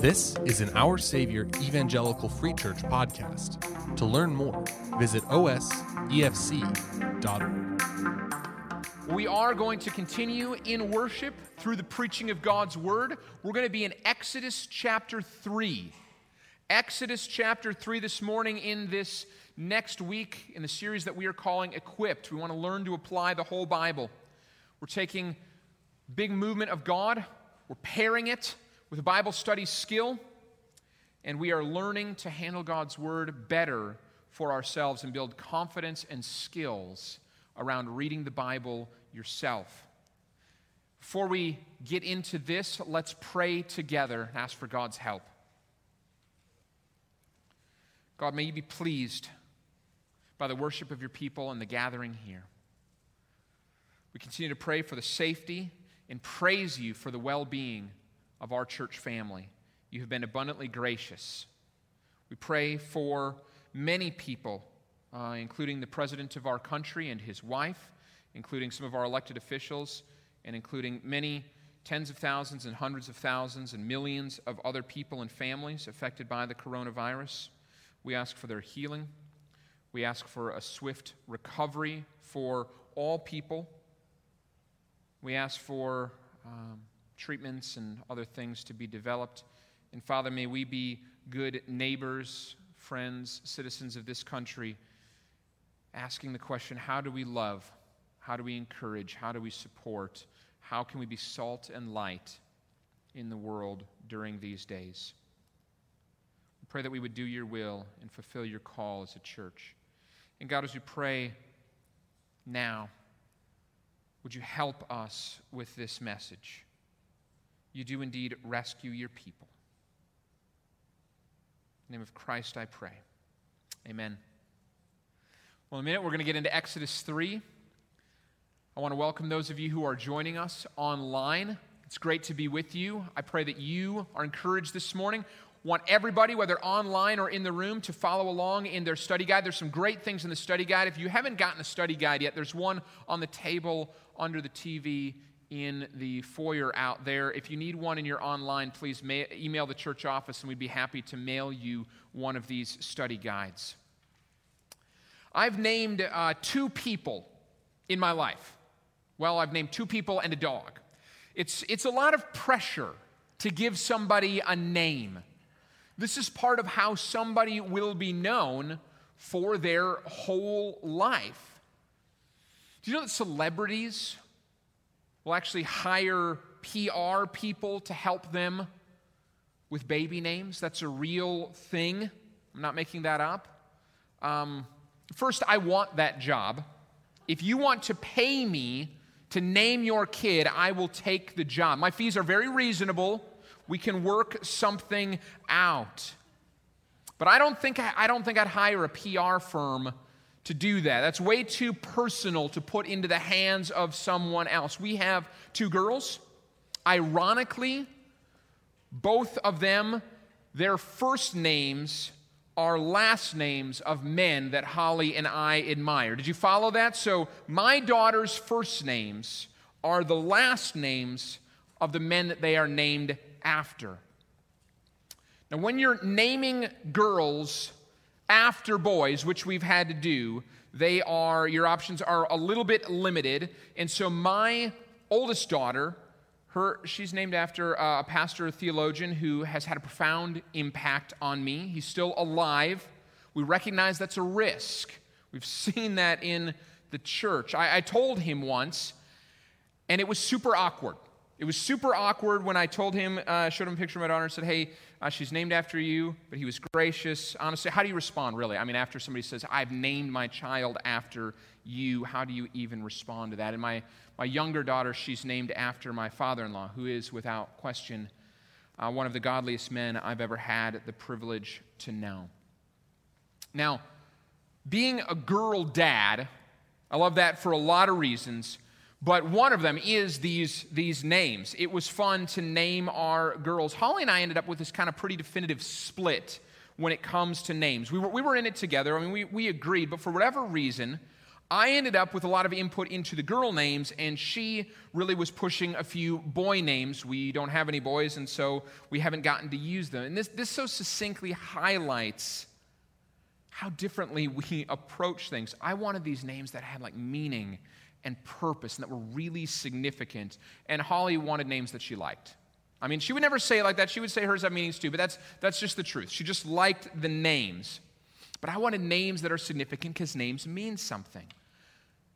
This is an Our Savior Evangelical Free Church podcast. To learn more, visit osefc.org. We are going to continue in worship through the preaching of God's word. We're going to be in Exodus chapter 3. Exodus chapter 3 this morning in this next week in the series that we are calling Equipped. We want to learn to apply the whole Bible. We're taking big movement of God, we're pairing it with Bible study skill, and we are learning to handle God's word better for ourselves and build confidence and skills around reading the Bible yourself. Before we get into this, let's pray together and ask for God's help. God, may you be pleased by the worship of your people and the gathering here. We continue to pray for the safety and praise you for the well being of our church family. You have been abundantly gracious. We pray for many people, uh, including the president of our country and his wife, including some of our elected officials, and including many tens of thousands and hundreds of thousands and millions of other people and families affected by the coronavirus. We ask for their healing. We ask for a swift recovery for all people. We ask for um, treatments and other things to be developed. And Father, may we be good neighbors, friends, citizens of this country, asking the question how do we love? How do we encourage? How do we support? How can we be salt and light in the world during these days? We pray that we would do your will and fulfill your call as a church. And God, as we pray now, would you help us with this message? You do indeed rescue your people. In the name of Christ, I pray. Amen. Well, in a minute, we're going to get into Exodus 3. I want to welcome those of you who are joining us online. It's great to be with you. I pray that you are encouraged this morning want everybody, whether online or in the room, to follow along in their study guide. There's some great things in the study guide. If you haven't gotten a study guide yet, there's one on the table under the TV in the foyer out there. If you need one in your online, please ma- email the church office and we'd be happy to mail you one of these study guides. I've named uh, two people in my life. Well, I've named two people and a dog. It's, it's a lot of pressure to give somebody a name. This is part of how somebody will be known for their whole life. Do you know that celebrities will actually hire PR people to help them with baby names? That's a real thing. I'm not making that up. Um, first, I want that job. If you want to pay me to name your kid, I will take the job. My fees are very reasonable we can work something out. But I don't think I don't think I'd hire a PR firm to do that. That's way too personal to put into the hands of someone else. We have two girls. Ironically, both of them, their first names are last names of men that Holly and I admire. Did you follow that? So, my daughter's first names are the last names of the men that they are named after. Now, when you're naming girls after boys, which we've had to do, they are, your options are a little bit limited. And so, my oldest daughter, her, she's named after a pastor, a theologian who has had a profound impact on me. He's still alive. We recognize that's a risk. We've seen that in the church. I, I told him once, and it was super awkward. It was super awkward when I told him, uh, showed him a picture of my daughter and said, hey, uh, she's named after you, but he was gracious. Honestly, how do you respond, really? I mean, after somebody says, I've named my child after you, how do you even respond to that? And my, my younger daughter, she's named after my father in law, who is, without question, uh, one of the godliest men I've ever had the privilege to know. Now, being a girl dad, I love that for a lot of reasons. But one of them is these, these names. It was fun to name our girls. Holly and I ended up with this kind of pretty definitive split when it comes to names. We were, we were in it together. I mean, we, we agreed, but for whatever reason, I ended up with a lot of input into the girl names, and she really was pushing a few boy names. We don't have any boys, and so we haven't gotten to use them. And this, this so succinctly highlights how differently we approach things. I wanted these names that had like meaning and purpose and that were really significant. And Holly wanted names that she liked. I mean, she would never say it like that. She would say hers have meanings too, but that's, that's just the truth. She just liked the names. But I wanted names that are significant because names mean something.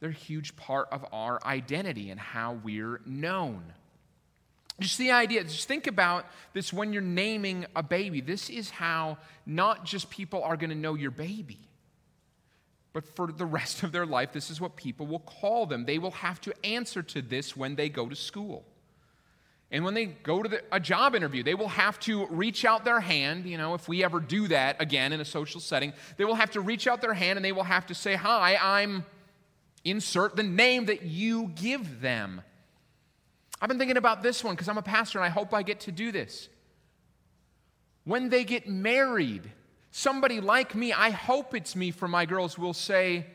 They're a huge part of our identity and how we're known. Just the idea, just think about this when you're naming a baby. This is how not just people are going to know your baby, but for the rest of their life, this is what people will call them. They will have to answer to this when they go to school. And when they go to the, a job interview, they will have to reach out their hand. You know, if we ever do that again in a social setting, they will have to reach out their hand and they will have to say, Hi, I'm Insert the name that you give them. I've been thinking about this one because I'm a pastor and I hope I get to do this. When they get married, somebody like me, I hope it's me for my girls, will say,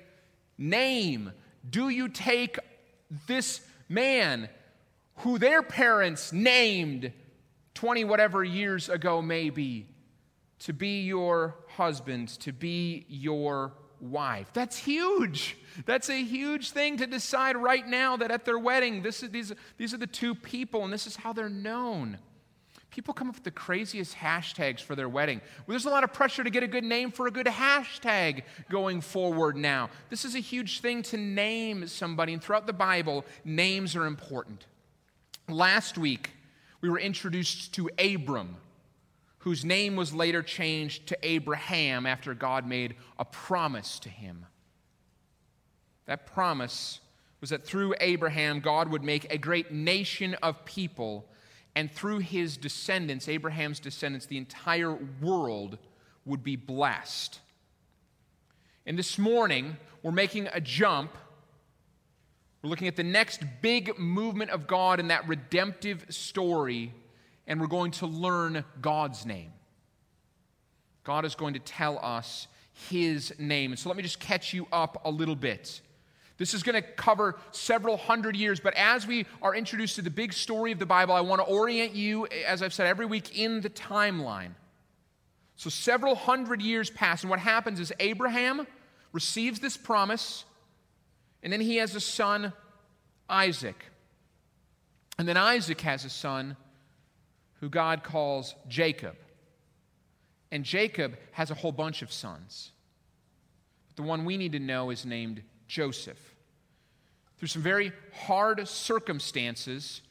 Name, do you take this man who their parents named 20 whatever years ago, maybe, to be your husband, to be your wife? That's huge. That's a huge thing to decide right now that at their wedding, this is, these, these are the two people and this is how they're known. People come up with the craziest hashtags for their wedding. Well, there's a lot of pressure to get a good name for a good hashtag going forward now. This is a huge thing to name somebody, and throughout the Bible, names are important. Last week, we were introduced to Abram, whose name was later changed to Abraham after God made a promise to him. That promise was that through Abraham, God would make a great nation of people, and through his descendants, Abraham's descendants, the entire world would be blessed. And this morning, we're making a jump. We're looking at the next big movement of God in that redemptive story, and we're going to learn God's name. God is going to tell us his name. And so let me just catch you up a little bit. This is going to cover several hundred years, but as we are introduced to the big story of the Bible, I want to orient you, as I've said every week, in the timeline. So several hundred years pass, and what happens is Abraham receives this promise, and then he has a son, Isaac. And then Isaac has a son who God calls Jacob. And Jacob has a whole bunch of sons. But the one we need to know is named Joseph. Through some very hard circumstances,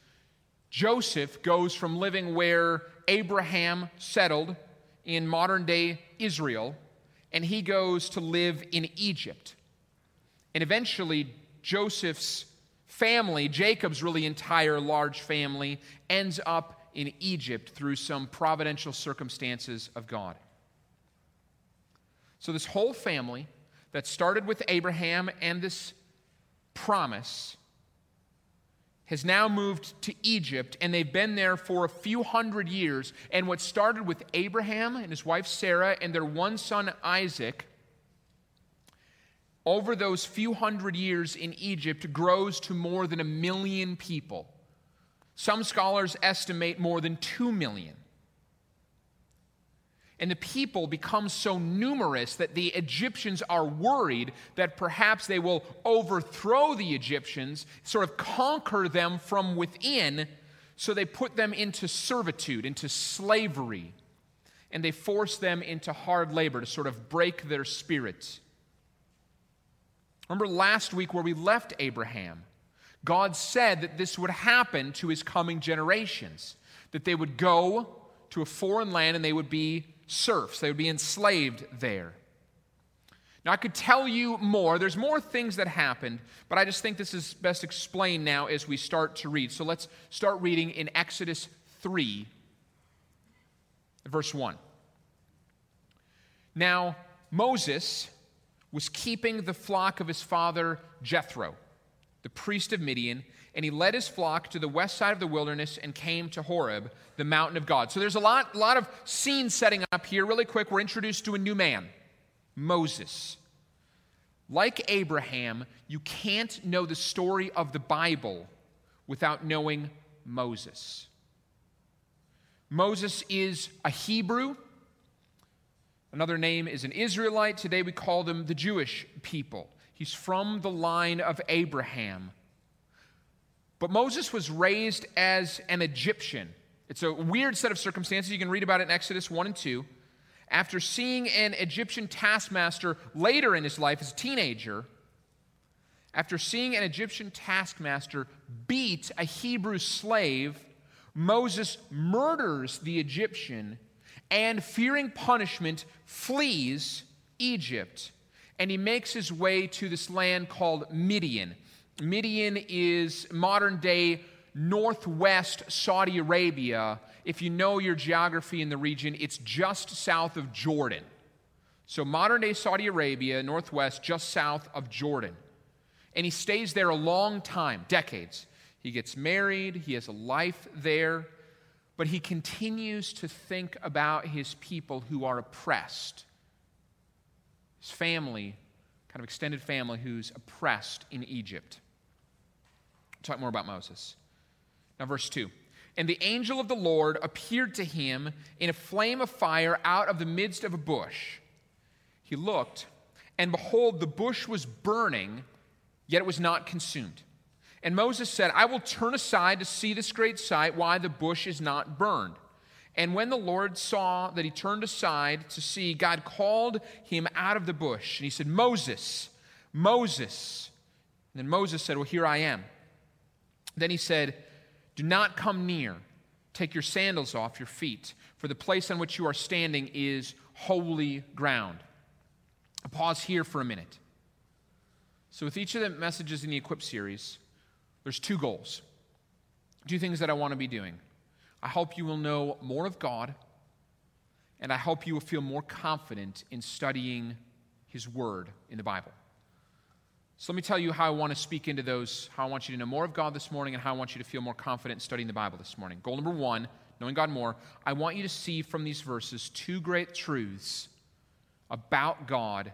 Joseph goes from living where Abraham settled in modern day Israel, and he goes to live in Egypt. And eventually, Joseph's family, Jacob's really entire large family, ends up in Egypt through some providential circumstances of God. So, this whole family that started with Abraham and this promise has now moved to Egypt, and they've been there for a few hundred years. And what started with Abraham and his wife Sarah and their one son Isaac, over those few hundred years in Egypt, grows to more than a million people. Some scholars estimate more than two million. And the people become so numerous that the Egyptians are worried that perhaps they will overthrow the Egyptians, sort of conquer them from within. So they put them into servitude, into slavery, and they force them into hard labor to sort of break their spirits. Remember last week where we left Abraham? God said that this would happen to his coming generations, that they would go to a foreign land and they would be serfs, they would be enslaved there. Now, I could tell you more. There's more things that happened, but I just think this is best explained now as we start to read. So let's start reading in Exodus 3, verse 1. Now, Moses was keeping the flock of his father Jethro, the priest of Midian, and he led his flock to the west side of the wilderness and came to Horeb, the mountain of God. So there's a lot, lot of scene setting up here. Really quick, we're introduced to a new man, Moses. like Abraham, you can't know the story of the Bible without knowing Moses. Moses is a Hebrew. Another name is an Israelite. Today we call them the Jewish people. He's from the line of Abraham. But Moses was raised as an Egyptian. It's a weird set of circumstances. You can read about it in Exodus 1 and 2. After seeing an Egyptian taskmaster later in his life as a teenager, after seeing an Egyptian taskmaster beat a Hebrew slave, Moses murders the Egyptian and, fearing punishment, flees Egypt. And he makes his way to this land called Midian. Midian is modern day northwest Saudi Arabia. If you know your geography in the region, it's just south of Jordan. So, modern day Saudi Arabia, northwest, just south of Jordan. And he stays there a long time, decades. He gets married, he has a life there, but he continues to think about his people who are oppressed. His family, kind of extended family, who's oppressed in Egypt. Talk more about Moses. Now, verse 2. And the angel of the Lord appeared to him in a flame of fire out of the midst of a bush. He looked, and behold, the bush was burning, yet it was not consumed. And Moses said, I will turn aside to see this great sight, why the bush is not burned. And when the Lord saw that he turned aside to see, God called him out of the bush. And he said, Moses, Moses. And then Moses said, Well, here I am. Then he said, do not come near. Take your sandals off your feet, for the place on which you are standing is holy ground. I'll pause here for a minute. So, with each of the messages in the Equip series, there's two goals, two things that I want to be doing. I hope you will know more of God, and I hope you will feel more confident in studying His Word in the Bible. So let me tell you how I want to speak into those, how I want you to know more of God this morning, and how I want you to feel more confident in studying the Bible this morning. Goal number one, knowing God more, I want you to see from these verses two great truths about God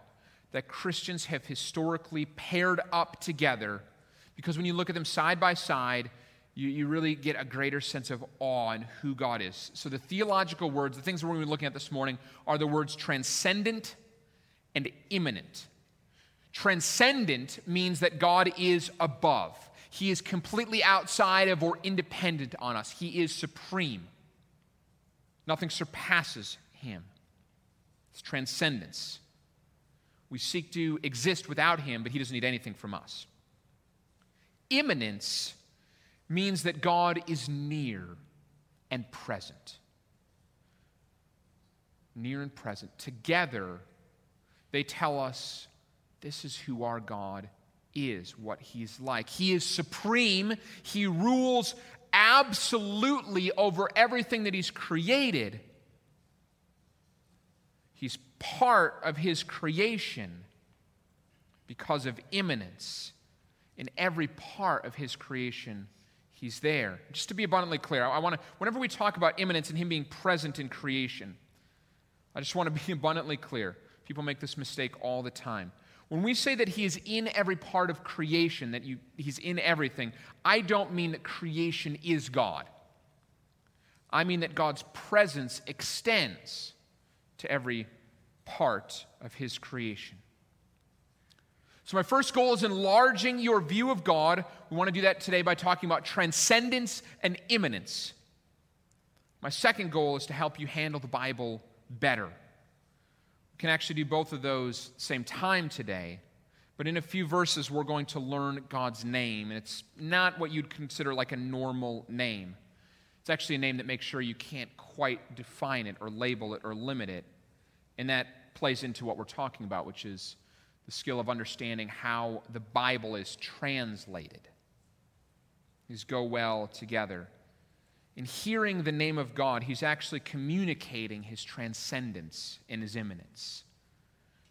that Christians have historically paired up together because when you look at them side by side, you, you really get a greater sense of awe in who God is. So, the theological words, the things we're going to be looking at this morning, are the words transcendent and immanent. Transcendent means that God is above. He is completely outside of or independent on us. He is supreme. Nothing surpasses him. It's transcendence. We seek to exist without him, but he doesn't need anything from us. Immanence means that God is near and present. Near and present. Together, they tell us this is who our God is, what He's like. He is supreme, He rules absolutely over everything that He's created. He's part of His creation because of immanence. In every part of His creation, He's there. Just to be abundantly clear, I want to, whenever we talk about immanence and Him being present in creation, I just want to be abundantly clear. People make this mistake all the time. When we say that He is in every part of creation, that you, He's in everything, I don't mean that creation is God. I mean that God's presence extends to every part of His creation. So, my first goal is enlarging your view of God. We want to do that today by talking about transcendence and immanence. My second goal is to help you handle the Bible better can actually do both of those same time today. But in a few verses, we're going to learn God's name. And it's not what you'd consider like a normal name. It's actually a name that makes sure you can't quite define it or label it or limit it. And that plays into what we're talking about, which is the skill of understanding how the Bible is translated. These go well together. In hearing the name of God, he's actually communicating his transcendence and his immanence.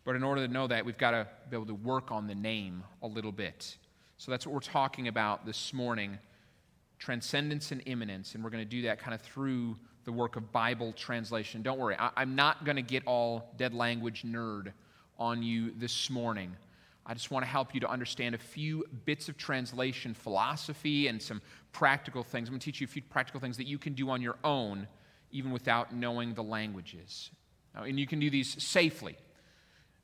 But in order to know that, we've got to be able to work on the name a little bit. So that's what we're talking about this morning transcendence and immanence. And we're going to do that kind of through the work of Bible translation. Don't worry, I, am not going to get all dead language nerd on you this morning. I just want to help you to understand a few bits of translation philosophy and some practical things. I'm going to teach you a few practical things that you can do on your own, even without knowing the languages. And you can do these safely.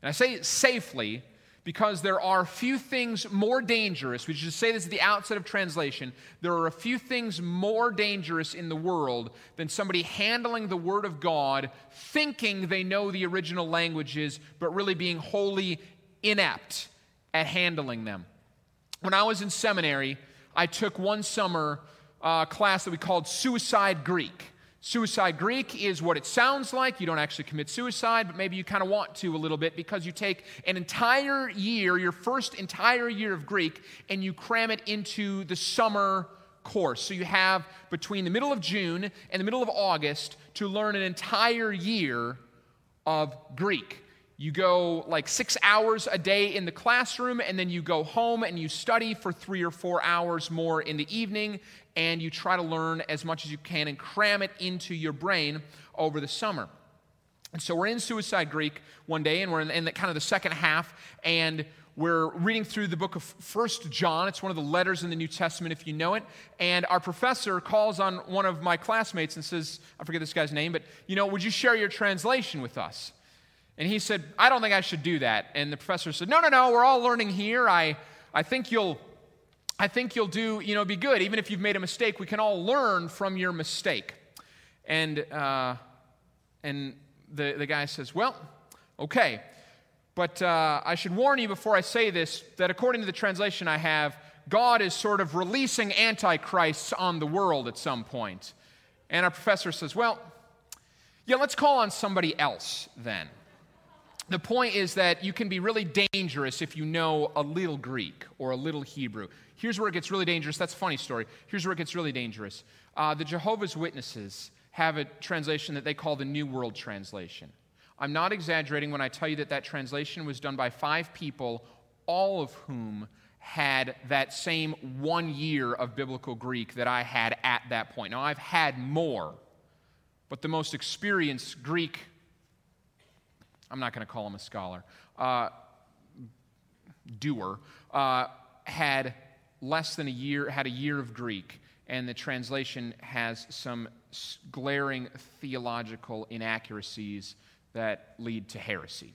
And I say safely because there are few things more dangerous. We should say this at the outset of translation. There are a few things more dangerous in the world than somebody handling the Word of God, thinking they know the original languages, but really being wholly inept at handling them. When I was in seminary, I took one summer uh, class that we called Suicide Greek. Suicide Greek is what it sounds like. You don't actually commit suicide, but maybe you kind of want to a little bit because you take an entire year, your first entire year of Greek, and you cram it into the summer course. So you have between the middle of June and the middle of August to learn an entire year of Greek. You go like six hours a day in the classroom, and then you go home and you study for three or four hours more in the evening, and you try to learn as much as you can and cram it into your brain over the summer. And so we're in Suicide Greek one day, and we're in, in the, kind of the second half, and we're reading through the book of First John. It's one of the letters in the New Testament, if you know it. And our professor calls on one of my classmates and says, I forget this guy's name, but, you know, would you share your translation with us? And he said, I don't think I should do that. And the professor said, No, no, no, we're all learning here. I, I think you'll I think you'll do, you know, be good. Even if you've made a mistake, we can all learn from your mistake. And, uh, and the, the guy says, Well, okay, but uh, I should warn you before I say this that according to the translation I have, God is sort of releasing antichrists on the world at some point. And our professor says, Well, yeah, let's call on somebody else then. The point is that you can be really dangerous if you know a little Greek or a little Hebrew. Here's where it gets really dangerous. That's a funny story. Here's where it gets really dangerous. Uh, the Jehovah's Witnesses have a translation that they call the New World Translation. I'm not exaggerating when I tell you that that translation was done by five people, all of whom had that same one year of biblical Greek that I had at that point. Now, I've had more, but the most experienced Greek I'm not going to call him a scholar, uh, doer, uh, had less than a year, had a year of Greek, and the translation has some glaring theological inaccuracies that lead to heresy.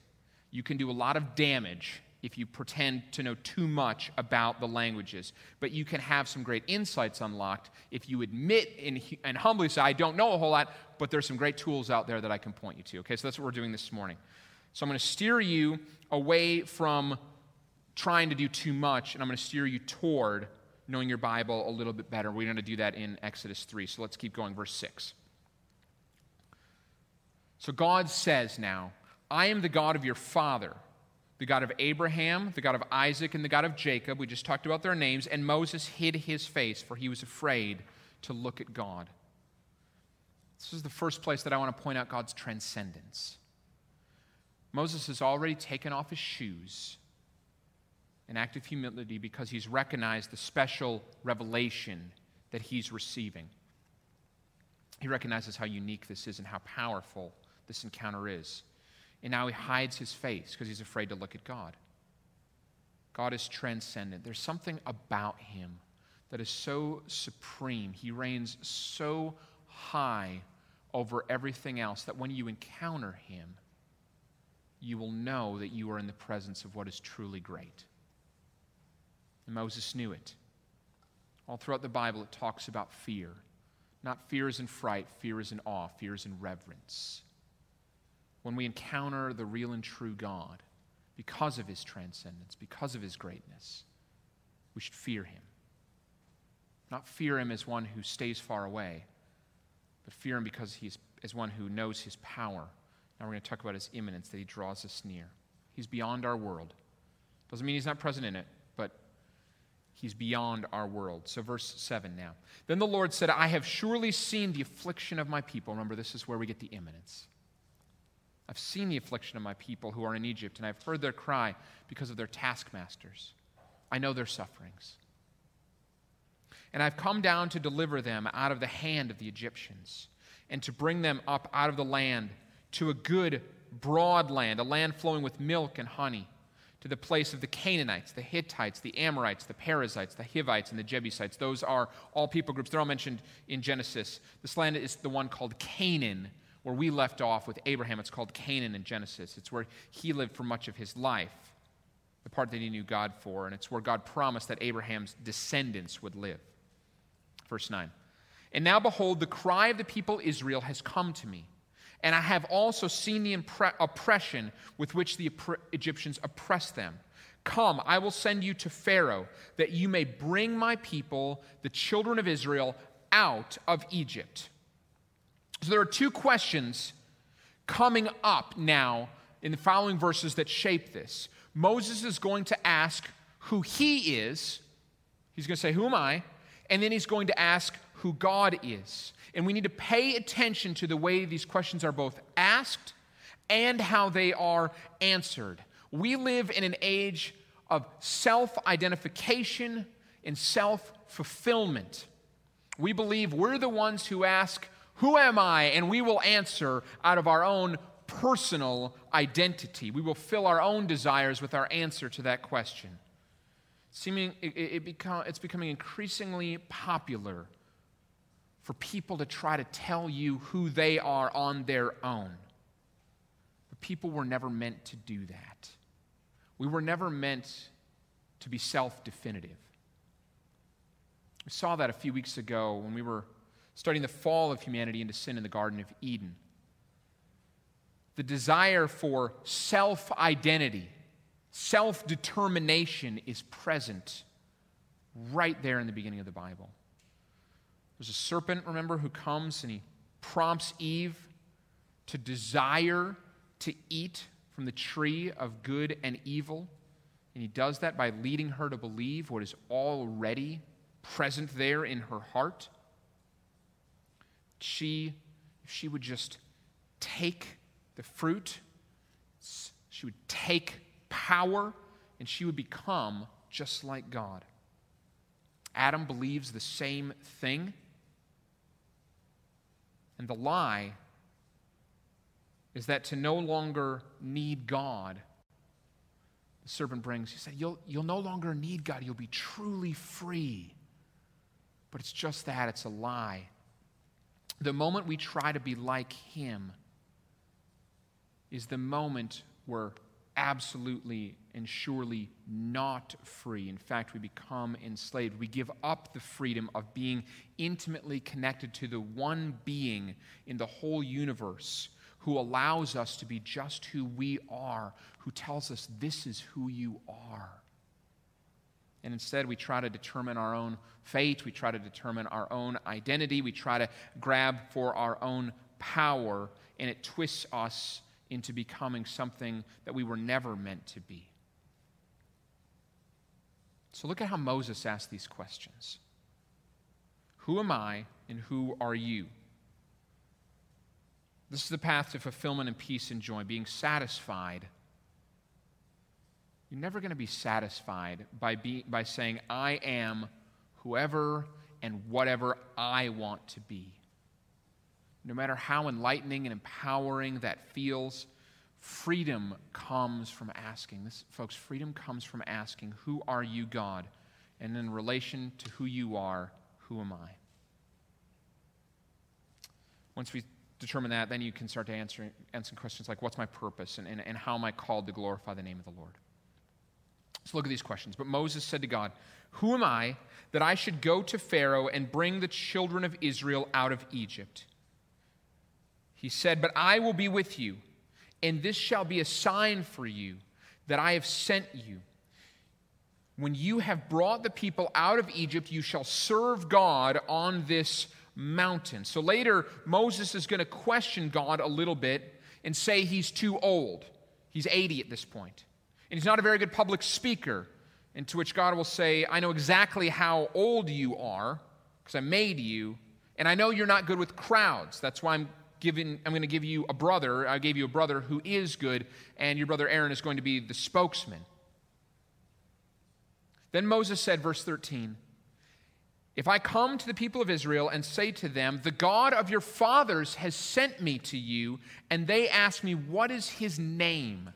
You can do a lot of damage if you pretend to know too much about the languages. But you can have some great insights unlocked if you admit and, and humbly say, I don't know a whole lot, but there's some great tools out there that I can point you to. Okay, so that's what we're doing this morning. So I'm going to steer you away from trying to do too much, and I'm going to steer you toward knowing your Bible a little bit better. We're going to do that in Exodus 3. So let's keep going, verse 6. So God says now, I am the God of your father, the God of Abraham, the God of Isaac, and the God of Jacob. We just talked about their names. And Moses hid his face, for he was afraid to look at God. This is the first place that I want to point out God's transcendence. Moses has already taken off his shoes, an act of humility because he's recognized the special revelation that he's receiving. He recognizes how unique this is and how powerful this encounter is. And now he hides his face because he's afraid to look at God. God is transcendent. There's something about him that is so supreme. He reigns so high over everything else that when you encounter him, you will know that you are in the presence of what is truly great. And Moses knew it. All throughout the Bible, it talks about fear. Not fear is in fright, fear is in awe, fear is in reverence. When we encounter the real and true God, because of his transcendence, because of his greatness, we should fear him. Not fear him as one who stays far away, but fear him because he's as one who knows his power now we're going to talk about his immanence, that he draws us near. He's beyond our world. Doesn't mean he's not present in it, but he's beyond our world. So, verse 7 now. Then the Lord said, I have surely seen the affliction of my people. Remember, this is where we get the immanence. I've seen the affliction of my people who are in Egypt, and I've heard their cry because of their taskmasters. I know their sufferings. And I've come down to deliver them out of the hand of the Egyptians, and to bring them up out of the land to a good, broad land, a land flowing with milk and honey, to the place of the Canaanites, the Hittites, the Amorites, the Perizzites, the Hivites, and the Jebusites. Those are all people groups. They're all mentioned in Genesis. This land is the one called Canaan, where we left off with Abraham. It's called Canaan in Genesis. It's where he lived for much of his life, the part that he knew God for, and it's where God promised that Abraham's descendants would live. Verse 9. And now behold, the cry of the people Israel has come to me and I have also seen the impre- oppression with which the Egyptians oppress them. Come, I will send you to Pharaoh, that you may bring my people, the children of Israel, out of Egypt. So there are two questions coming up now in the following verses that shape this. Moses is going to ask who he is. He's going to say, Who am I? And then he's going to ask who God is. And we need to pay attention to the way these questions are both asked and how they are answered. We live in an age of self identification and self fulfillment. We believe we're the ones who ask, Who am I? And we will answer out of our own personal identity. We will fill our own desires with our answer to that question. Seeming, it, it become, it's becoming increasingly popular for people to try to tell you who they are on their own. But people were never meant to do that. We were never meant to be self definitive. We saw that a few weeks ago when we were studying the fall of humanity into sin in the Garden of Eden. The desire for self identity, self determination is present right there in the beginning of the Bible. There's a serpent, remember, who comes and he prompts Eve to desire to eat from the tree of good and evil. And he does that by leading her to believe what is already present there in her heart. She, if she would just take the fruit, she would take power, and she would become just like God. Adam believes the same thing. And the lie is that to no longer need God, the serpent brings, he said, you'll, you'll no longer need God. You'll be truly free. But it's just that, it's a lie. The moment we try to be like him is the moment we're absolutely and surely not free. In fact, we become enslaved. We give up the freedom of being intimately connected to the one being in the whole universe who allows us to be just who we are, who tells us this is who you are. And instead, we try to determine our own fate. We try to determine our own identity. We try to grab for our own power, and it twists us into becoming something that we were never meant to be. So look at how Moses asked these questions Who am I and who are you? This is the path to fulfillment and peace and joy, being satisfied. You're never going to be satisfied by, be, by saying, I am whoever and whatever I want to be no matter how enlightening and empowering that feels, freedom comes from asking. This, folks, freedom comes from asking, Who are you, God? And in relation to who you are, who am I? Once we determine that, then you can start to answer, answer questions like, What's my purpose? And, and, and how am I called to glorify the name of the Lord? Let's look at these questions. But Moses said to God, Who am I that I should go to Pharaoh and bring the children of Israel out of Egypt? He said, But I will be with you, and this shall be a sign for you that I have sent you. When you have brought the people out of Egypt, you shall serve God on this mountain. So later, Moses is going to question God a little bit and say he's too old. He's 80 at this point. And he's not a very good public speaker. And to which God will say, I know exactly how old you are because I made you, and I know you're not good with crowds. That's why I'm given, I'm going to give you a brother. I gave you a brother who is good, and your brother Aaron is going to be the spokesman. Then Moses said, verse 13, If I come to the people of Israel and say to them, The God of your fathers has sent me to you, and they ask me, What is his name?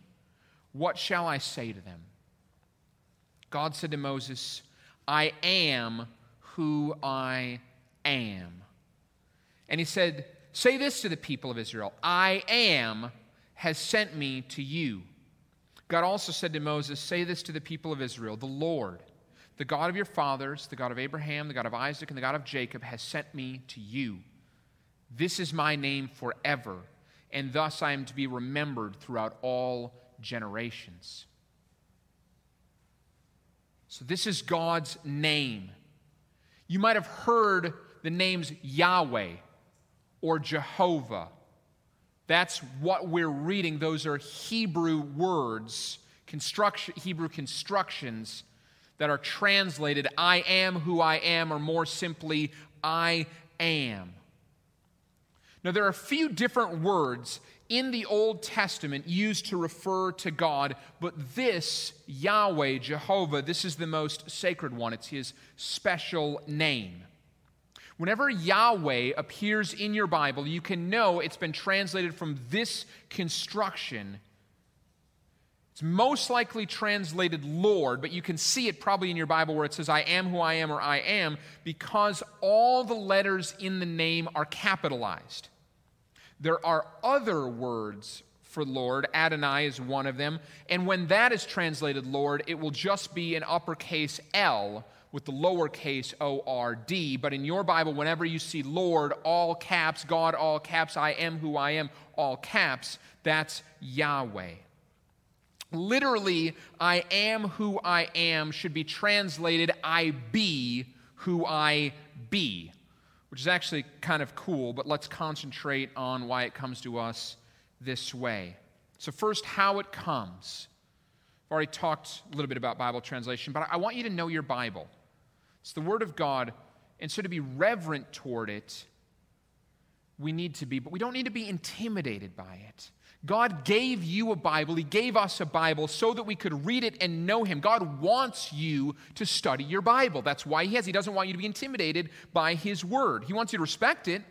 What shall I say to them? God said to Moses, I am who I am. And he said, Say this to the people of Israel I am has sent me to you. God also said to Moses, Say this to the people of Israel The Lord, the God of your fathers, the God of Abraham, the God of Isaac, and the God of Jacob, has sent me to you. This is my name forever, and thus I am to be remembered throughout all generations. So, this is God's name. You might have heard the names Yahweh or Jehovah. That's what we're reading. Those are Hebrew words, construction, Hebrew constructions that are translated I am who I am, or more simply, I am. Now, there are a few different words in the Old Testament used to refer to God, but this, Yahweh, Jehovah, this is the most sacred one. It's his special name. Whenever Yahweh appears in your Bible, you can know it's been translated from this construction. It's most likely translated Lord, but you can see it probably in your Bible where it says, I am who I am or I am, because all the letters in the name are capitalized. There are other words for Lord. Adonai is one of them. And when that is translated Lord, it will just be an uppercase L with the lowercase O R D. But in your Bible, whenever you see Lord, all caps, God, all caps, I am who I am, all caps, that's Yahweh. Literally, I am who I am should be translated, I be who I be, which is actually kind of cool, but let's concentrate on why it comes to us this way. So, first, how it comes. I've already talked a little bit about Bible translation, but I want you to know your Bible. It's the Word of God. And so to be reverent toward it, we need to be, but we don't need to be intimidated by it. God gave you a Bible, He gave us a Bible so that we could read it and know Him. God wants you to study your Bible. That's why He has. He doesn't want you to be intimidated by His Word. He wants you to respect it,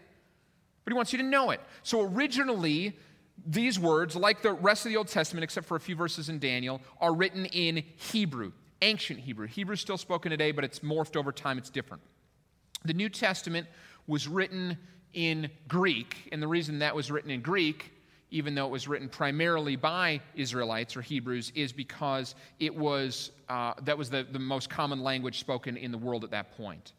but He wants you to know it. So originally, these words, like the rest of the Old Testament, except for a few verses in Daniel, are written in Hebrew ancient Hebrew. Hebrew is still spoken today, but it's morphed over time, it's different. The New Testament was written in Greek, and the reason that was written in Greek, even though it was written primarily by Israelites or Hebrews, is because it was, uh, that was the, the most common language spoken in the world at that point.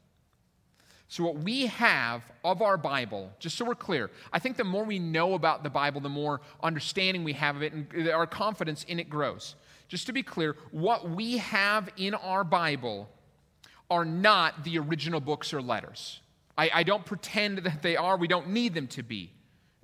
So, what we have of our Bible, just so we're clear, I think the more we know about the Bible, the more understanding we have of it, and our confidence in it grows just to be clear, what we have in our Bible are not the original books or letters. I, I, don't pretend that they are. We don't need them to be.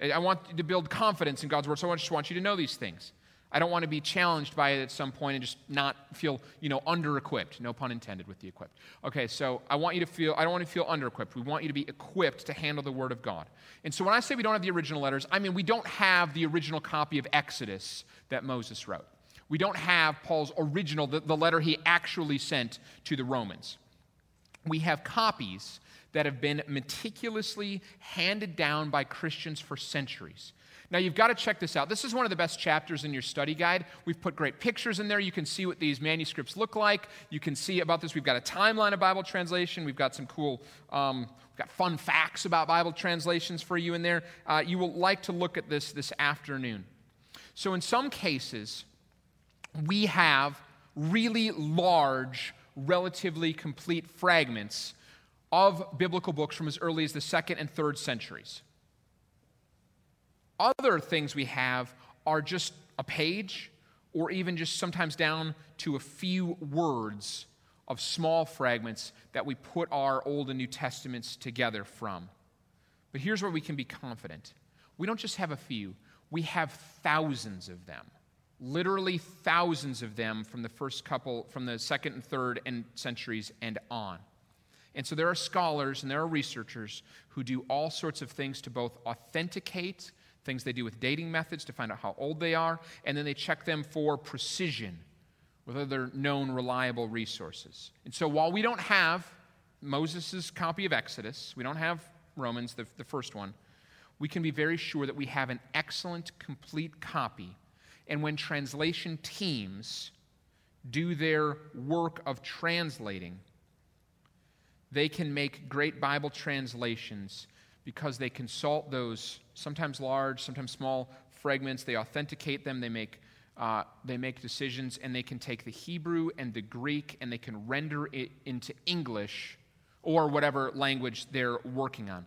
I want you to build confidence in God's word, so I just want you to know these things. I don't want to be challenged by it at some point and just not feel, you know, under-equipped. No pun intended with the equipped. Okay, so I want you to feel, I don't want to feel under-equipped. We want you to be equipped to handle the Word of God. And so when I say we don't have the original letters, I mean we don't have the original copy of Exodus that Moses wrote. We don't have Paul's original, the, the letter he actually sent to the Romans. We have copies that have been meticulously handed down by Christians for centuries. Now, you've got to check this out. This is one of the best chapters in your study guide. We've put great pictures in there. You can see what these manuscripts look like. You can see about this. We've got a timeline of Bible translation. We've got some cool, um, we've got fun facts about Bible translations for you in there. Uh, you will like to look at this this afternoon. So, in some cases, we have really large, relatively complete fragments of biblical books from as early as the second and third centuries. Other things we have are just a page, or even just sometimes down to a few words of small fragments that we put our Old and New Testaments together from. But here's where we can be confident we don't just have a few, we have thousands of them literally thousands of them from the first couple, from the second and third and centuries and on. And so there are scholars and there are researchers who do all sorts of things to both authenticate things they do with dating methods to find out how old they are, and then they check them for precision with other known reliable resources. And so while we don't have Moses' copy of Exodus, we don't have Romans, the, the first one, we can be very sure that we have an excellent, complete copy and when translation teams do their work of translating, they can make great Bible translations because they consult those sometimes large, sometimes small fragments. They authenticate them. They make, uh, they make decisions, and they can take the Hebrew and the Greek and they can render it into English or whatever language they're working on.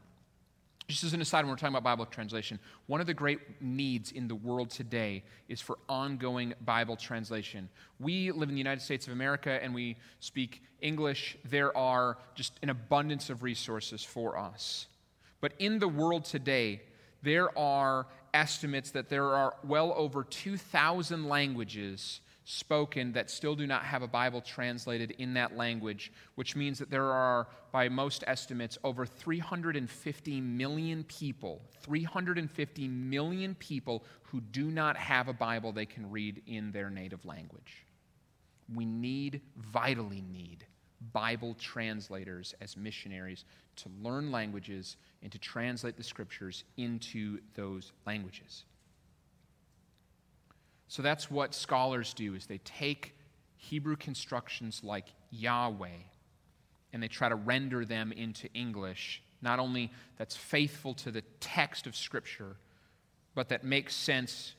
Just as an aside, when we're talking about Bible translation, one of the great needs in the world today is for ongoing Bible translation. We live in the United States of America and we speak English. There are just an abundance of resources for us. But in the world today, there are estimates that there are well over 2,000 languages spoken that still do not have a Bible translated in that language, which means that there are, by most estimates, over 350 million people, 350 million people who do not have a Bible they can read in their native language. We need, vitally need, Bible translators as missionaries to learn languages and to translate the scriptures into those languages. So that's what scholars do is they take Hebrew constructions like Yahweh and they try to render them into English, not only that's faithful to the text of Scripture, but that makes sense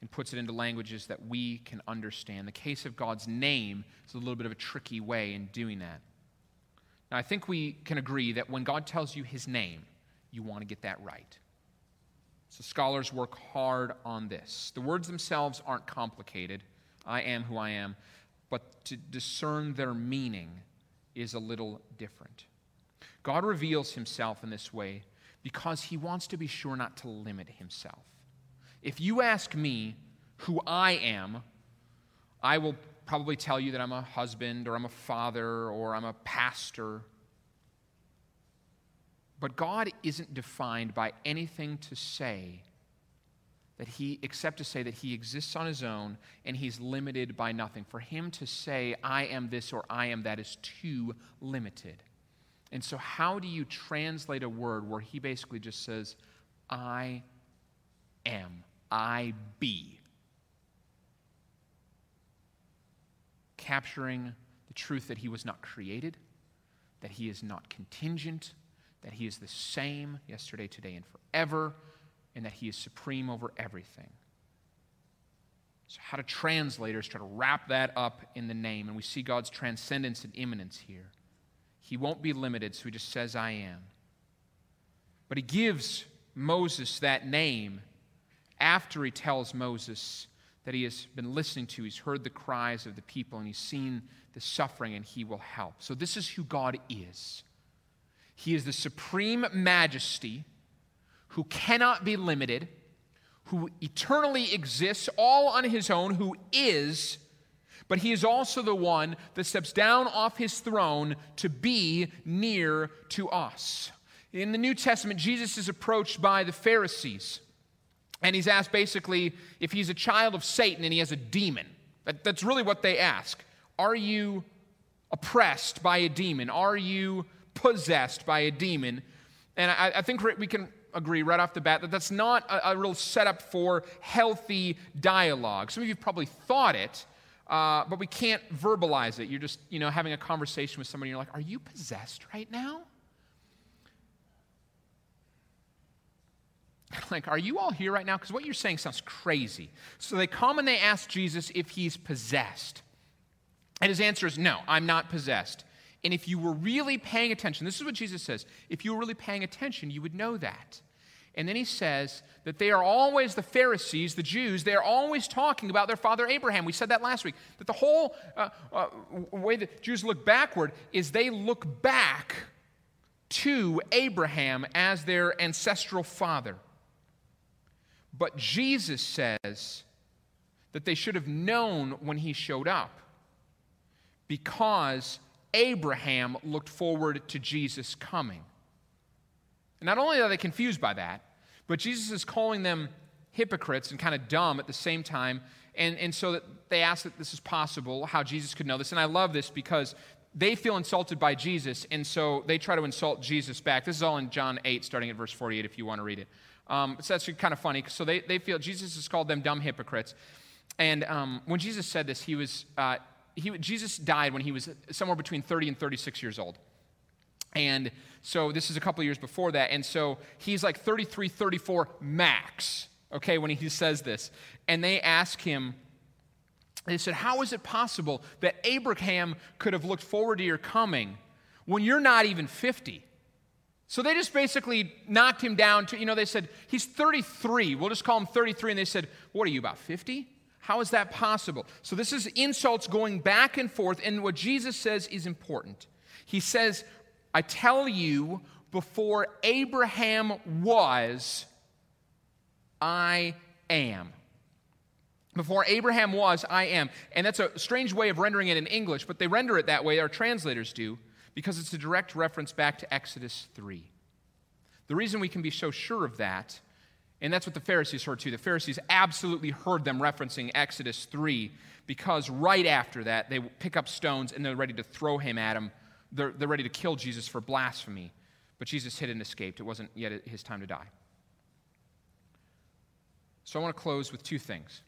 and puts it into languages that we can understand. The case of God's name is a little bit of a tricky way in doing that. Now, I think we can agree that when God tells you his name, you want to get that right. So scholars work hard on this. The words themselves aren't complicated. I am who I am. But to discern their meaning is a little different. God reveals himself in this way because he wants to be sure not to limit himself. If you ask me who I am, I will probably tell you that I'm a husband or I'm a father or I'm a pastor. But God isn't defined by anything to say that he, except to say that he exists on his own and he's limited by nothing. For him to say, I am this or I am that, is too limited. And so, how do you translate a word where he basically just says, I am, I be? Capturing the truth that he was not created, that he is not contingent, that He is the same yesterday, today, and forever, and that He is supreme over everything. So, how do translators try to wrap that up in the name? And we see God's transcendence and immanence here. He won't be limited, so He just says, I am. But He gives Moses that name after He tells Moses that He has been listening to, He's heard the cries of the people, and He's seen the suffering, and He will help. So, this is who God is. He is the supreme majesty who cannot be limited, who eternally exists all on his own, who is, but he is also the one that steps down off his throne to be near to us. In the New Testament, Jesus is approached by the Pharisees, and he's asked basically if he's a child of Satan and he has a demon. That, that's really what they ask. Are you oppressed by a demon? Are you possessed by a demon. And I, I think we can agree right off the bat that that's not a, a, real setup for healthy dialogue. Some of you probably thought it, uh, but we can't verbalize it. You're just, you know, having a conversation with somebody, and you're like, "Are you possessed right now?" like, "Are you all here right now?" Because what you're saying sounds crazy. So they come and they ask Jesus if he's possessed, and his answer is, "No, I'm not possessed." And if you were really paying attention, this is what Jesus says if you were really paying attention, you would know that. And then he says that they are always, the Pharisees, the Jews, they are always talking about their father Abraham. We said that last week. That the whole uh, uh, way that Jews look backward is they look back to Abraham as their ancestral father. But Jesus says that they should have known when he showed up because Abraham looked forward to Jesus coming. Not only are they confused by that, but Jesus is calling them hypocrites and kind of dumb at the same time. And, and so that they ask that this is possible, how Jesus could know this. And I love this because they feel insulted by Jesus, and so they try to insult Jesus back. This is all in John 8, starting at verse 48, if you want to read it. Um, so that's kind of funny. So they, they feel Jesus has called them dumb hypocrites. And um, when Jesus said this, he was uh, he, Jesus died when he was somewhere between 30 and 36 years old. And so this is a couple years before that. And so he's like 33, 34 max, okay, when he says this. And they ask him, they said, How is it possible that Abraham could have looked forward to your coming when you're not even 50? So they just basically knocked him down to, you know, they said, He's 33. We'll just call him 33. And they said, What are you, about 50? How is that possible? So this is insults going back and forth. And what Jesus says is important. He says, I tell you, before Abraham was, I am. Before Abraham was, I am. And that's a strange way of rendering it in English, but they render it that way, our translators do, because it's a direct reference back to Exodus 3. The reason we can be so sure of that, and that's what the Pharisees heard too, the Pharisees absolutely heard them referencing Exodus 3, because right after that, they pick up stones and they're ready to throw him at him. They're, they're ready to kill Jesus for blasphemy. But Jesus hid and escaped. It wasn't yet his time to die. So I want to close with two things.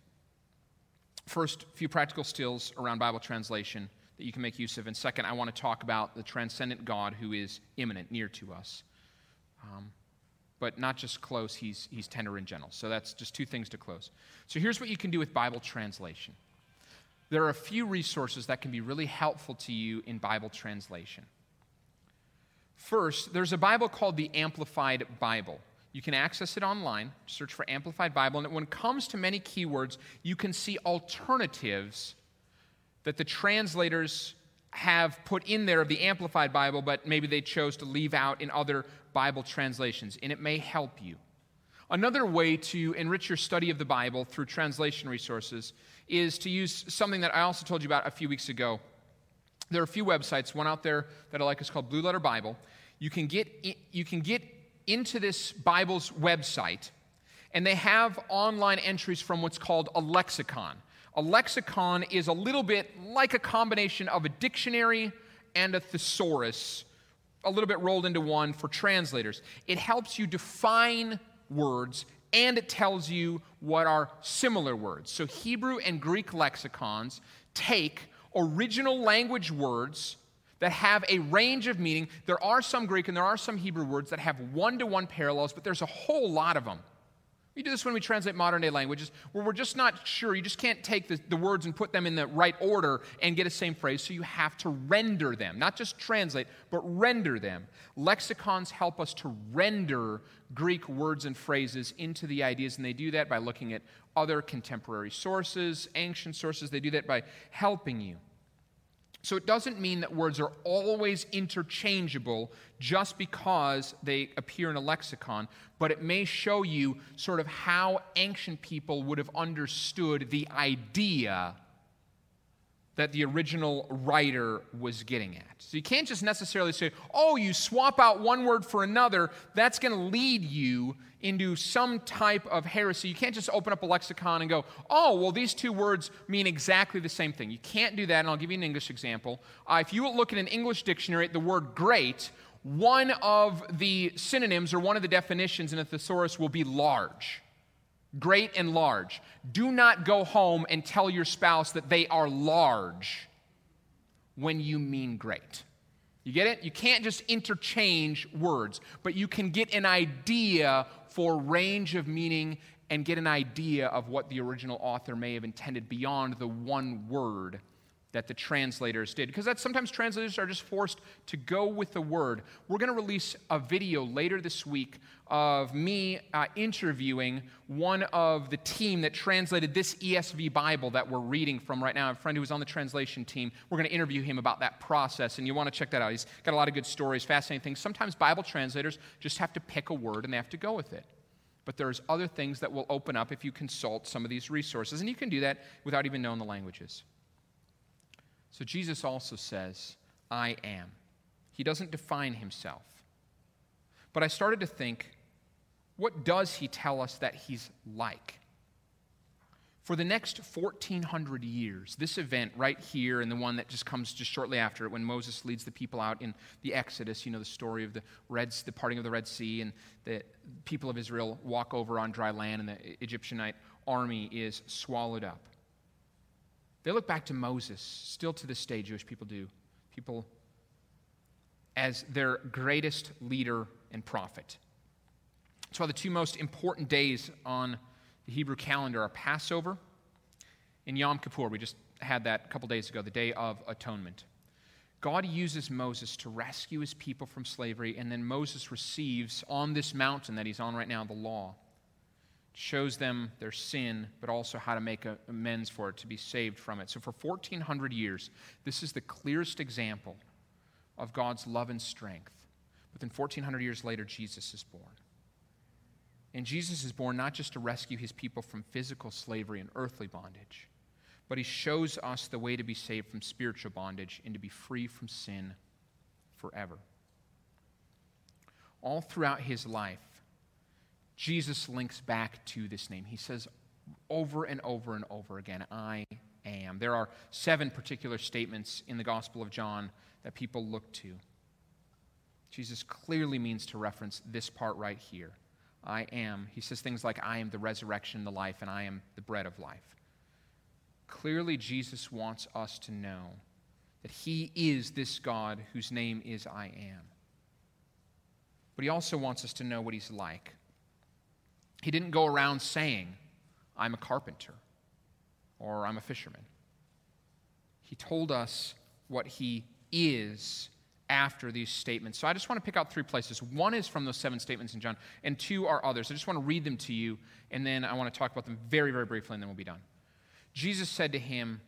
First, a few practical skills around Bible translation that you can make use of. And second, I want to talk about the transcendent God who is immanent, near to us. Um, but not just close, he's, he's tender and gentle. So that's just two things to close. So here's what you can do with Bible translation there are a few resources that can be really helpful to you in Bible translation. First, there's a Bible called the Amplified Bible. You can access it online, search for Amplified Bible, and when it comes to many keywords, you can see alternatives that the translators have put in there of the Amplified Bible, but maybe they chose to leave out in other Bible translations, and it may help you. Another way to enrich your study of the Bible through translation resources is to use something that I also told you about a few weeks ago. There are a few websites. One out there that I like is called Blue Letter Bible. You can get, you can get into this Bible's website, and they have online entries from what's called a lexicon. A lexicon is a little bit like a combination of a dictionary and a thesaurus, a little bit rolled into one for translators. It helps you define words and it tells you what are similar words. So, Hebrew and Greek lexicons take original language words that have a range of meaning. There are some Greek and there are some Hebrew words that have one to one parallels, but there's a whole lot of them. We do this when we translate modern day languages, where we're just not sure. You just can't take the, the, words and put them in the right order and get a same phrase, so you have to render them. Not just translate, but render them. Lexicons help us to render Greek words and phrases into the ideas, and they do that by looking at other contemporary sources, ancient sources. They do that by helping you. So it doesn't mean that words are always interchangeable just because they appear in a lexicon, but it may show you sort of how ancient people would have understood the idea that the original writer was getting at. So you can't just necessarily say, oh, you swap out one word for another, that's going to lead you into some type of heresy. You can't just open up a lexicon and go, oh, well, these two words mean exactly the same thing. You can't do that, and I'll give you an English example. Uh, if you look at an English dictionary, the word great, one of the synonyms or one of the definitions in a thesaurus will be large great and large. Do not go home and tell your spouse that they are large when you mean great. You get it? You can't just interchange words, but you can get an idea for range of meaning and get an idea of what the original author may have intended beyond the one word that the translators did. Because that sometimes translators are just forced to go with the word. We're going to release a video later this week of me uh, interviewing one of the team that translated this ESV Bible that we're reading from right now. A friend who was on the translation team. We're going to interview him about that process, and you want to check that out. He's got a lot of good stories, fascinating things. Sometimes Bible translators just have to pick a word and they have to go with it. But there's other things that will open up if you consult some of these resources, and you can do that without even knowing the languages. So Jesus also says, I am. He doesn't define himself. But I started to think, what does he tell us that he's like? For the next 1400 years, this event right here and the one that just comes just shortly after it, when Moses leads the people out in the Exodus, you know, the story of the, Red, the parting of the Red Sea, and the people of Israel walk over on dry land, and the Egyptianite army is swallowed up. They look back to Moses, still to this day, Jewish people do. People as their greatest leader and prophet. That's why the two most important days on the Hebrew calendar are Passover and Yom Kippur. We just had that a couple days ago, the Day of Atonement. God uses Moses to rescue his people from slavery, and then Moses receives on this mountain that he's on right now the law. Shows them their sin, but also how to make amends for it, to be saved from it. So, for 1,400 years, this is the clearest example of God's love and strength. But then 1,400 years later, Jesus is born. And Jesus is born not just to rescue his people from physical slavery and earthly bondage, but he shows us the way to be saved from spiritual bondage and to be free from sin forever. All throughout his life, Jesus links back to this name. He says over and over and over again, I am. There are seven particular statements in the Gospel of John that people look to. Jesus clearly means to reference this part right here. I am. He says things like, I am the resurrection, the life, and I am the bread of life. Clearly, Jesus wants us to know that He is this God whose name is I am. But He also wants us to know what He's like. He didn't go around saying, I'm a carpenter or I'm a fisherman. He told us what He is after these statements. So I just want to pick out three places. One is from those seven statements in John, and two are others. I just want to read them to you, and then I want to talk about them very, very briefly, and then we'll be done. Jesus said to him,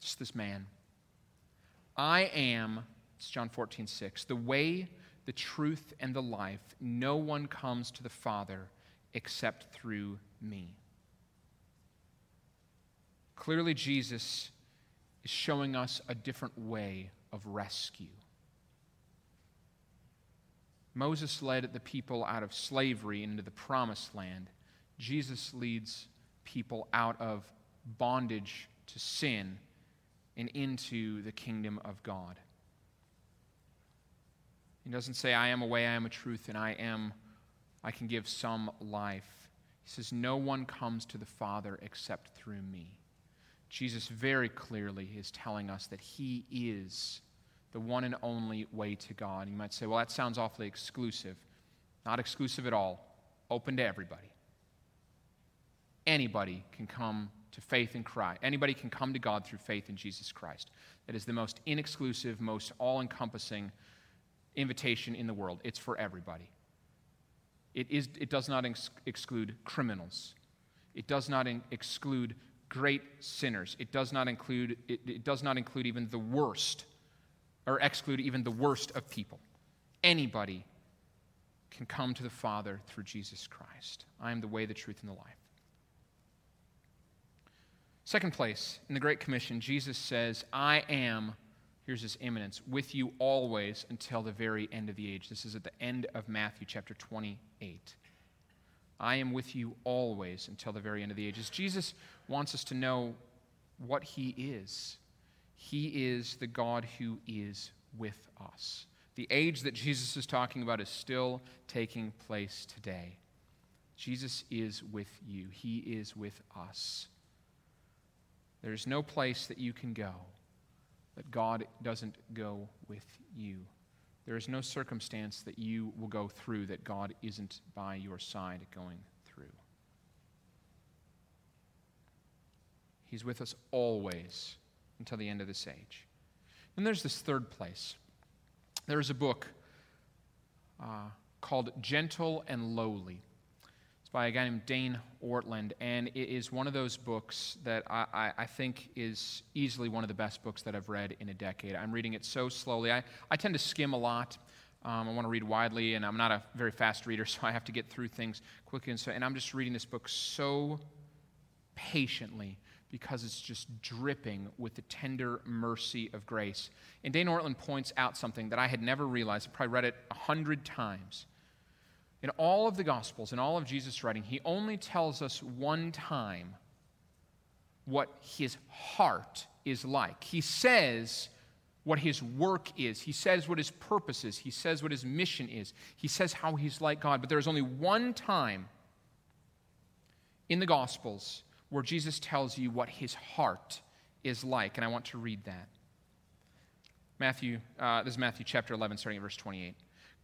just this man, I am, it's John 14, 6, the way, the truth, and the life. No one comes to the Father except through me. Clearly, Jesus is showing us a different way of rescue. Moses led the people out of slavery into the promised land. Jesus leads people out of bondage to sin and into the kingdom of God. He doesn't say, I am a way, I am a truth, and I am, I can give some life. He says, No one comes to the Father except through me. Jesus very clearly is telling us that He is the one and only way to God. You might say, well, that sounds awfully exclusive. Not exclusive at all, open to everybody. Anybody can come to faith in Christ. Anybody can come to God through faith in Jesus Christ. That is the most inexclusive, most all encompassing invitation in the world. It's for everybody. It, is, it does not ex- exclude criminals, it does not in- exclude great sinners, it does not include, it, it does not include even the worst or exclude even the worst of people. Anybody can come to the Father through Jesus Christ. I am the way, the truth, and the life. Second place, in the Great Commission, Jesus says, I am, here's his immanence, with you always until the very end of the age. This is at the end of Matthew chapter 28. I am with you always until the very end of the ages. Jesus wants us to know what he is. He is the God who is with us. The age that Jesus is talking about is still taking place today. Jesus is with you, He is with us. There's no place that you can go that God doesn't go with you. There is no circumstance that you will go through that God isn't by your side going through. He's with us always until the end of this age. And there's this third place. There's a book uh, called Gentle and Lowly. By a guy named Dane Ortlund, and it is one of those books that I, I, I, think is easily one of the best books that I've read in a decade. I'm reading it so slowly. I, I tend to skim a lot. Um, I want to read widely, and I'm not a very fast reader, so I have to get through things quickly. And, so, and I'm just reading this book so patiently because it's just dripping with the tender mercy of grace. And Dane Ortlund points out something that I had never realized. I probably read it a hundred times. In all of the Gospels, in all of Jesus' writing, he only tells us one time what his heart is like. He says what his work is, he says what his purpose is, he says what his mission is, he says how he's like God. But there's only one time in the Gospels where Jesus tells you what his heart is like. And I want to read that. Matthew, uh, this is Matthew chapter 11, starting at verse 28.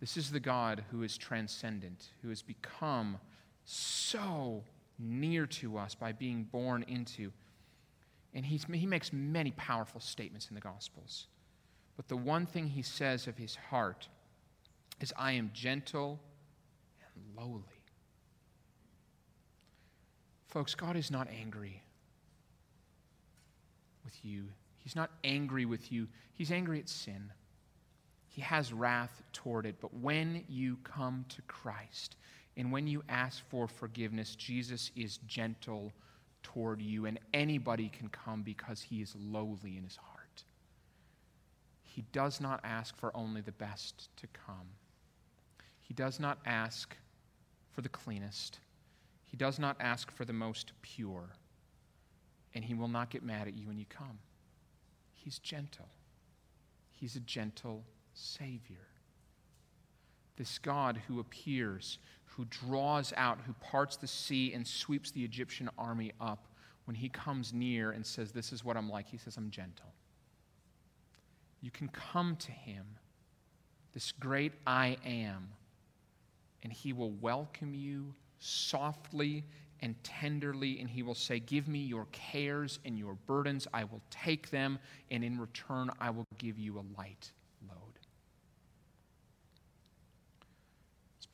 This is the God who is transcendent, who has become so near to us by being born into. And he's, he makes many powerful statements in the Gospels. But the one thing he says of his heart is, I am gentle and lowly. Folks, God is not angry with you. He's not angry with you. He's angry at sin. He has wrath toward it. But when you come to Christ and when you ask for forgiveness, Jesus is gentle toward you, and anybody can come because he is lowly in his heart. He does not ask for only the best to come, he does not ask for the cleanest, he does not ask for the most pure, and he will not get mad at you when you come. He's gentle. He's a gentle Savior. This God who appears, who draws out, who parts the sea and sweeps the Egyptian army up, when he comes near and says, This is what I'm like, he says, I'm gentle. You can come to him, this great I am, and he will welcome you softly and tenderly, and he will say, Give me your cares and your burdens. I will take them, and in return, I will give you a light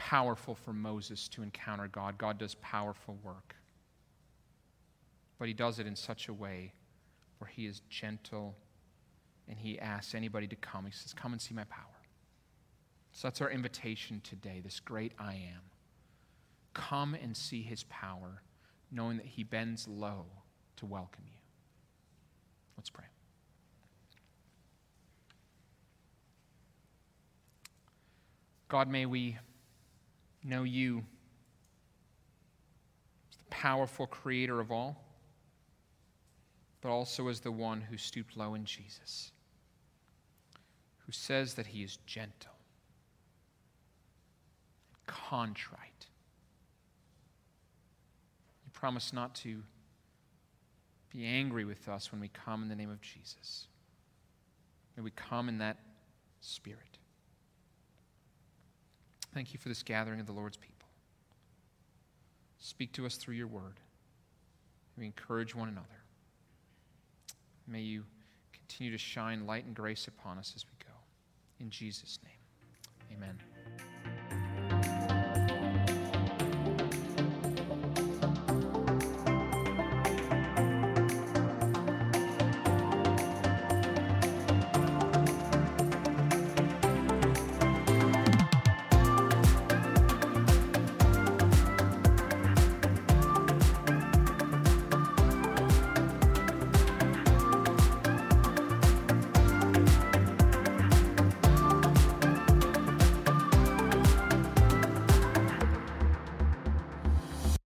powerful for Moses to encounter God. God does powerful work. But he does it in such a way where he is gentle and he asks anybody to come. He says, Come and see my power. So that's our invitation today, this great I am. Come and see his power, knowing that he bends low to welcome you. Let's pray. God, may we know you as the powerful creator of all, but also as the one who stooped low in Jesus, who says that he is gentle, contrite. You promise not to be angry with us when we come in the name of Jesus. May we come in that spirit. Thank you for this gathering of the Lord's people. Speak to us through your word. We encourage one another. May you continue to shine light and grace upon us as we go. In Jesus' name, amen.